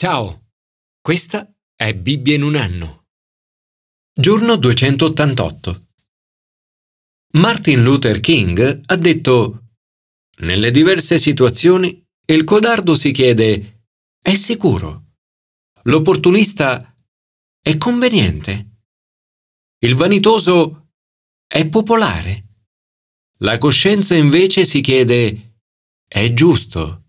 Ciao, questa è Bibbia in un anno. Giorno 288. Martin Luther King ha detto, nelle diverse situazioni il codardo si chiede, è sicuro? L'opportunista è conveniente? Il vanitoso è popolare? La coscienza invece si chiede, è giusto?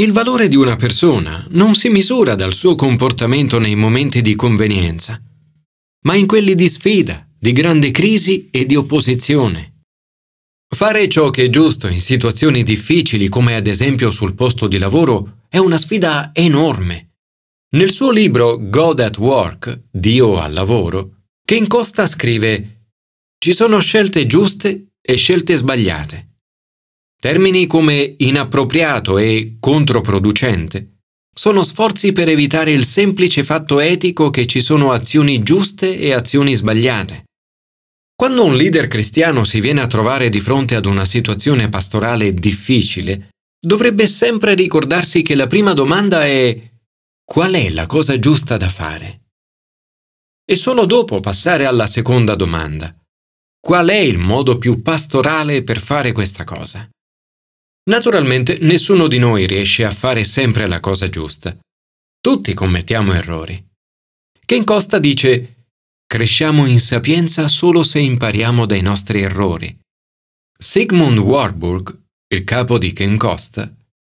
Il valore di una persona non si misura dal suo comportamento nei momenti di convenienza, ma in quelli di sfida, di grande crisi e di opposizione. Fare ciò che è giusto in situazioni difficili, come ad esempio sul posto di lavoro, è una sfida enorme. Nel suo libro God at Work, Dio al lavoro, Ken Costa scrive Ci sono scelte giuste e scelte sbagliate. Termini come inappropriato e controproducente sono sforzi per evitare il semplice fatto etico che ci sono azioni giuste e azioni sbagliate. Quando un leader cristiano si viene a trovare di fronte ad una situazione pastorale difficile, dovrebbe sempre ricordarsi che la prima domanda è qual è la cosa giusta da fare? E solo dopo passare alla seconda domanda, qual è il modo più pastorale per fare questa cosa? Naturalmente nessuno di noi riesce a fare sempre la cosa giusta. Tutti commettiamo errori. Ken Costa dice cresciamo in sapienza solo se impariamo dai nostri errori. Sigmund Warburg, il capo di Ken Costa,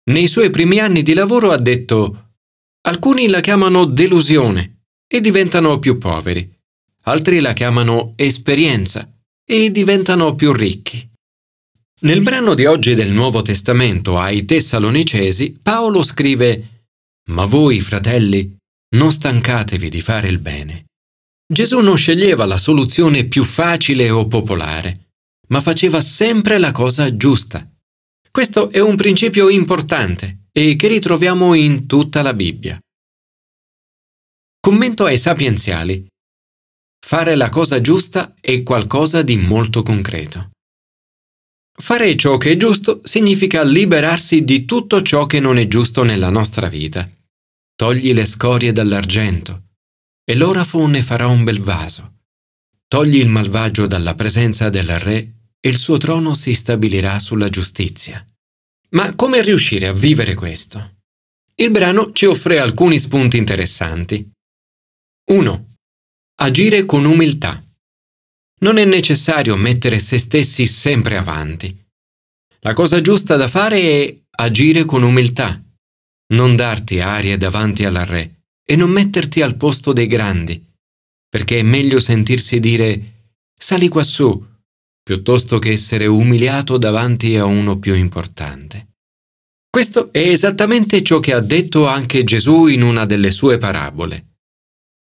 nei suoi primi anni di lavoro ha detto alcuni la chiamano delusione e diventano più poveri, altri la chiamano esperienza e diventano più ricchi. Nel brano di oggi del Nuovo Testamento ai Tessalonicesi, Paolo scrive Ma voi, fratelli, non stancatevi di fare il bene. Gesù non sceglieva la soluzione più facile o popolare, ma faceva sempre la cosa giusta. Questo è un principio importante e che ritroviamo in tutta la Bibbia. Commento ai sapienziali. Fare la cosa giusta è qualcosa di molto concreto. Fare ciò che è giusto significa liberarsi di tutto ciò che non è giusto nella nostra vita. Togli le scorie dall'argento e l'orafo ne farà un bel vaso. Togli il malvagio dalla presenza del re e il suo trono si stabilirà sulla giustizia. Ma come riuscire a vivere questo? Il brano ci offre alcuni spunti interessanti. 1. Agire con umiltà. Non è necessario mettere se stessi sempre avanti. La cosa giusta da fare è agire con umiltà, non darti arie davanti alla re e non metterti al posto dei grandi, perché è meglio sentirsi dire sali quassù piuttosto che essere umiliato davanti a uno più importante. Questo è esattamente ciò che ha detto anche Gesù in una delle sue parabole.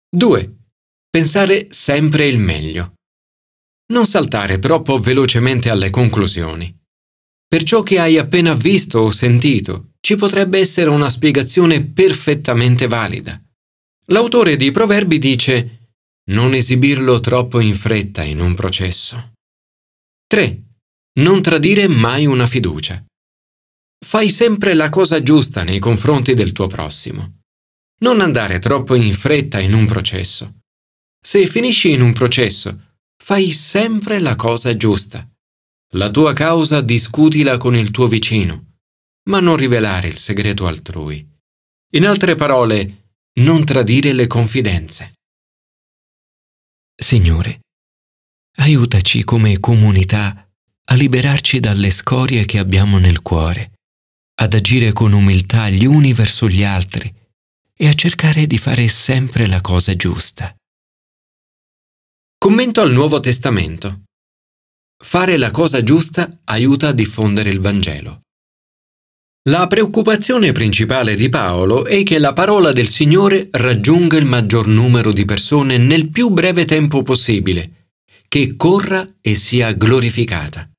2. Pensare sempre il meglio non saltare troppo velocemente alle conclusioni. Per ciò che hai appena visto o sentito, ci potrebbe essere una spiegazione perfettamente valida. L'autore di Proverbi dice non esibirlo troppo in fretta in un processo. 3. Non tradire mai una fiducia. Fai sempre la cosa giusta nei confronti del tuo prossimo. Non andare troppo in fretta in un processo. Se finisci in un processo, fai sempre la cosa giusta. La tua causa discutila con il tuo vicino, ma non rivelare il segreto altrui. In altre parole, non tradire le confidenze. Signore, aiutaci come comunità a liberarci dalle scorie che abbiamo nel cuore, ad agire con umiltà gli uni verso gli altri e a cercare di fare sempre la cosa giusta. Commento al Nuovo Testamento. Fare la cosa giusta aiuta a diffondere il Vangelo. La preoccupazione principale di Paolo è che la parola del Signore raggiunga il maggior numero di persone nel più breve tempo possibile, che corra e sia glorificata.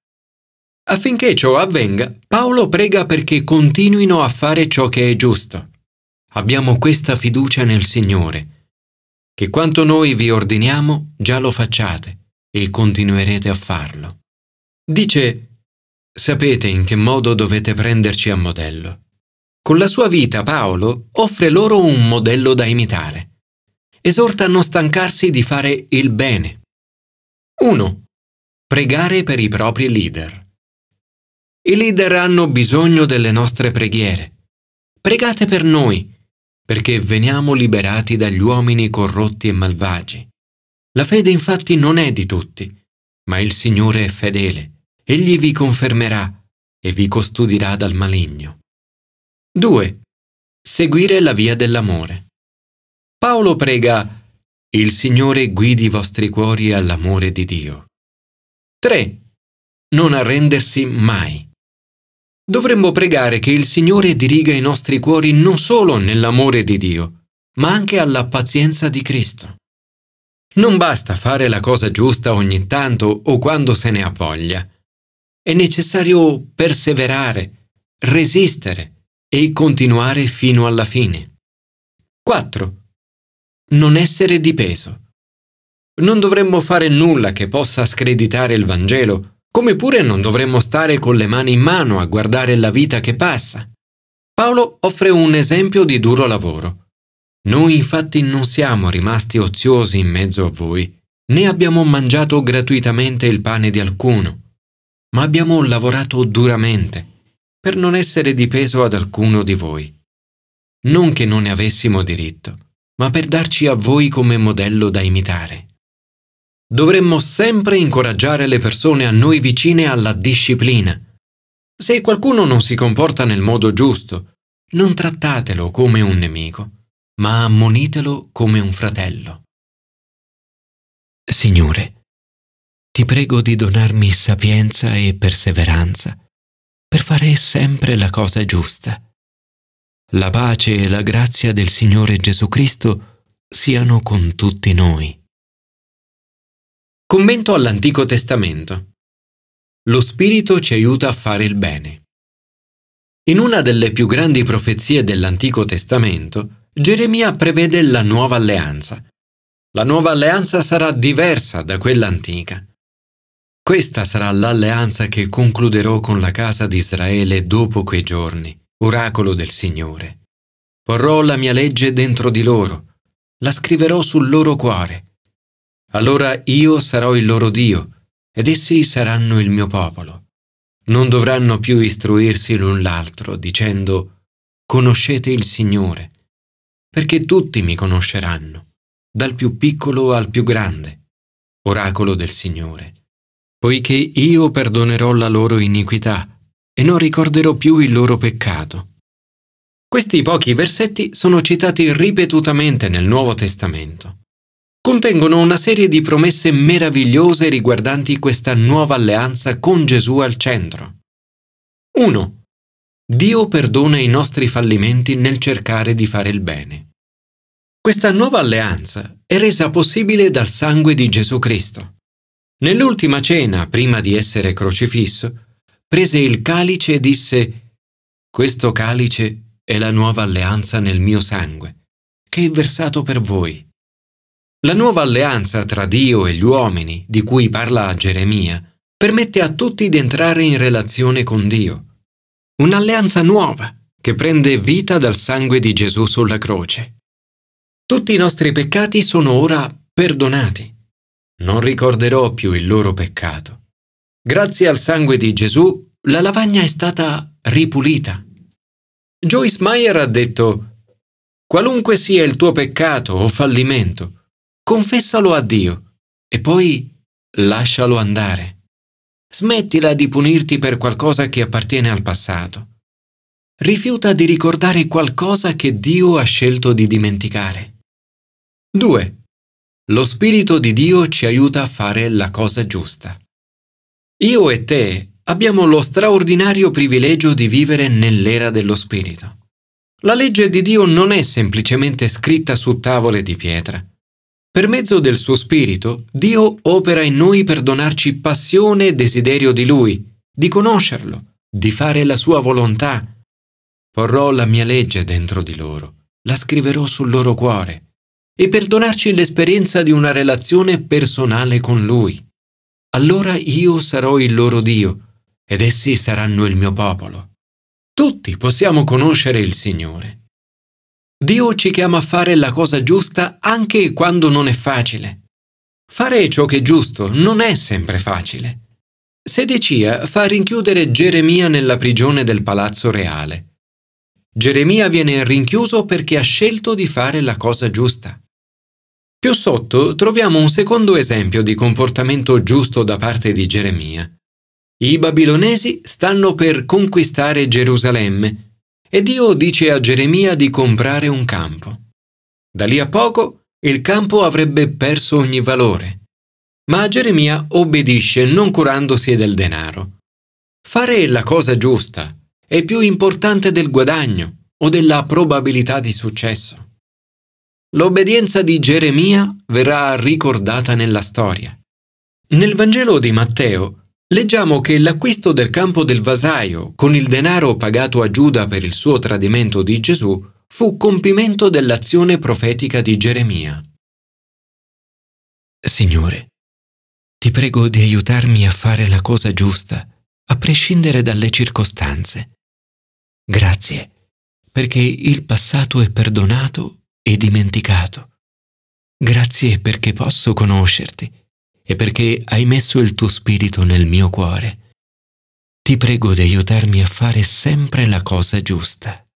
Affinché ciò avvenga, Paolo prega perché continuino a fare ciò che è giusto. Abbiamo questa fiducia nel Signore che quanto noi vi ordiniamo già lo facciate e continuerete a farlo. Dice, sapete in che modo dovete prenderci a modello. Con la sua vita Paolo offre loro un modello da imitare. Esorta a non stancarsi di fare il bene. 1. Pregare per i propri leader. I leader hanno bisogno delle nostre preghiere. Pregate per noi, perché veniamo liberati dagli uomini corrotti e malvagi. La fede infatti non è di tutti, ma il Signore è fedele. Egli vi confermerà e vi custodirà dal maligno. 2. Seguire la via dell'amore. Paolo prega, il Signore guidi i vostri cuori all'amore di Dio. 3. Non arrendersi mai. Dovremmo pregare che il Signore diriga i nostri cuori non solo nell'amore di Dio, ma anche alla pazienza di Cristo. Non basta fare la cosa giusta ogni tanto o quando se ne ha voglia. È necessario perseverare, resistere e continuare fino alla fine. 4. Non essere di peso. Non dovremmo fare nulla che possa screditare il Vangelo come pure non dovremmo stare con le mani in mano a guardare la vita che passa. Paolo offre un esempio di duro lavoro. Noi infatti non siamo rimasti oziosi in mezzo a voi, né abbiamo mangiato gratuitamente il pane di alcuno, ma abbiamo lavorato duramente per non essere di peso ad alcuno di voi. Non che non ne avessimo diritto, ma per darci a voi come modello da imitare. Dovremmo sempre incoraggiare le persone a noi vicine alla disciplina. Se qualcuno non si comporta nel modo giusto, non trattatelo come un nemico, ma ammonitelo come un fratello. Signore, ti prego di donarmi sapienza e perseveranza per fare sempre la cosa giusta. La pace e la grazia del Signore Gesù Cristo siano con tutti noi. Commento all'Antico Testamento. Lo Spirito ci aiuta a fare il bene. In una delle più grandi profezie dell'Antico Testamento, Geremia prevede la nuova alleanza. La nuova alleanza sarà diversa da quella antica. Questa sarà l'alleanza che concluderò con la casa di Israele dopo quei giorni, oracolo del Signore. Porrò la mia legge dentro di loro, la scriverò sul loro cuore allora io sarò il loro Dio ed essi saranno il mio popolo. Non dovranno più istruirsi l'un l'altro dicendo conoscete il Signore, perché tutti mi conosceranno, dal più piccolo al più grande, oracolo del Signore, poiché io perdonerò la loro iniquità e non ricorderò più il loro peccato. Questi pochi versetti sono citati ripetutamente nel Nuovo Testamento contengono una serie di promesse meravigliose riguardanti questa nuova alleanza con Gesù al centro. 1. Dio perdona i nostri fallimenti nel cercare di fare il bene. Questa nuova alleanza è resa possibile dal sangue di Gesù Cristo. Nell'ultima cena, prima di essere crocifisso, prese il calice e disse Questo calice è la nuova alleanza nel mio sangue, che è versato per voi. La nuova alleanza tra Dio e gli uomini, di cui parla Geremia, permette a tutti di entrare in relazione con Dio. Un'alleanza nuova che prende vita dal sangue di Gesù sulla croce. Tutti i nostri peccati sono ora perdonati. Non ricorderò più il loro peccato. Grazie al sangue di Gesù la lavagna è stata ripulita. Joyce Meyer ha detto, qualunque sia il tuo peccato o fallimento, confessalo a Dio e poi lascialo andare. Smettila di punirti per qualcosa che appartiene al passato. Rifiuta di ricordare qualcosa che Dio ha scelto di dimenticare. 2. Lo Spirito di Dio ci aiuta a fare la cosa giusta. Io e te abbiamo lo straordinario privilegio di vivere nell'era dello Spirito. La legge di Dio non è semplicemente scritta su tavole di pietra. Per mezzo del suo Spirito, Dio opera in noi per donarci passione e desiderio di Lui, di conoscerlo, di fare la sua volontà. Porrò la mia legge dentro di loro, la scriverò sul loro cuore, e per donarci l'esperienza di una relazione personale con Lui. Allora io sarò il loro Dio, ed essi saranno il mio popolo. Tutti possiamo conoscere il Signore. Dio ci chiama a fare la cosa giusta anche quando non è facile. Fare ciò che è giusto non è sempre facile. Sedecia fa rinchiudere Geremia nella prigione del palazzo reale. Geremia viene rinchiuso perché ha scelto di fare la cosa giusta. Più sotto troviamo un secondo esempio di comportamento giusto da parte di Geremia. I babilonesi stanno per conquistare Gerusalemme e Dio dice a Geremia di comprare un campo. Da lì a poco il campo avrebbe perso ogni valore. Ma Geremia obbedisce non curandosi del denaro. Fare la cosa giusta è più importante del guadagno o della probabilità di successo. L'obbedienza di Geremia verrà ricordata nella storia. Nel Vangelo di Matteo leggiamo che l'acquisto del campo del vasaio con il denaro pagato a Giuda per il suo tradimento di Gesù fu compimento dell'azione profetica di Geremia. Signore, ti prego di aiutarmi a fare la cosa giusta, a prescindere dalle circostanze. Grazie, perché il passato è perdonato e dimenticato. Grazie perché posso conoscerti e perché hai messo il tuo spirito nel mio cuore. Ti prego di aiutarmi a fare sempre la cosa giusta.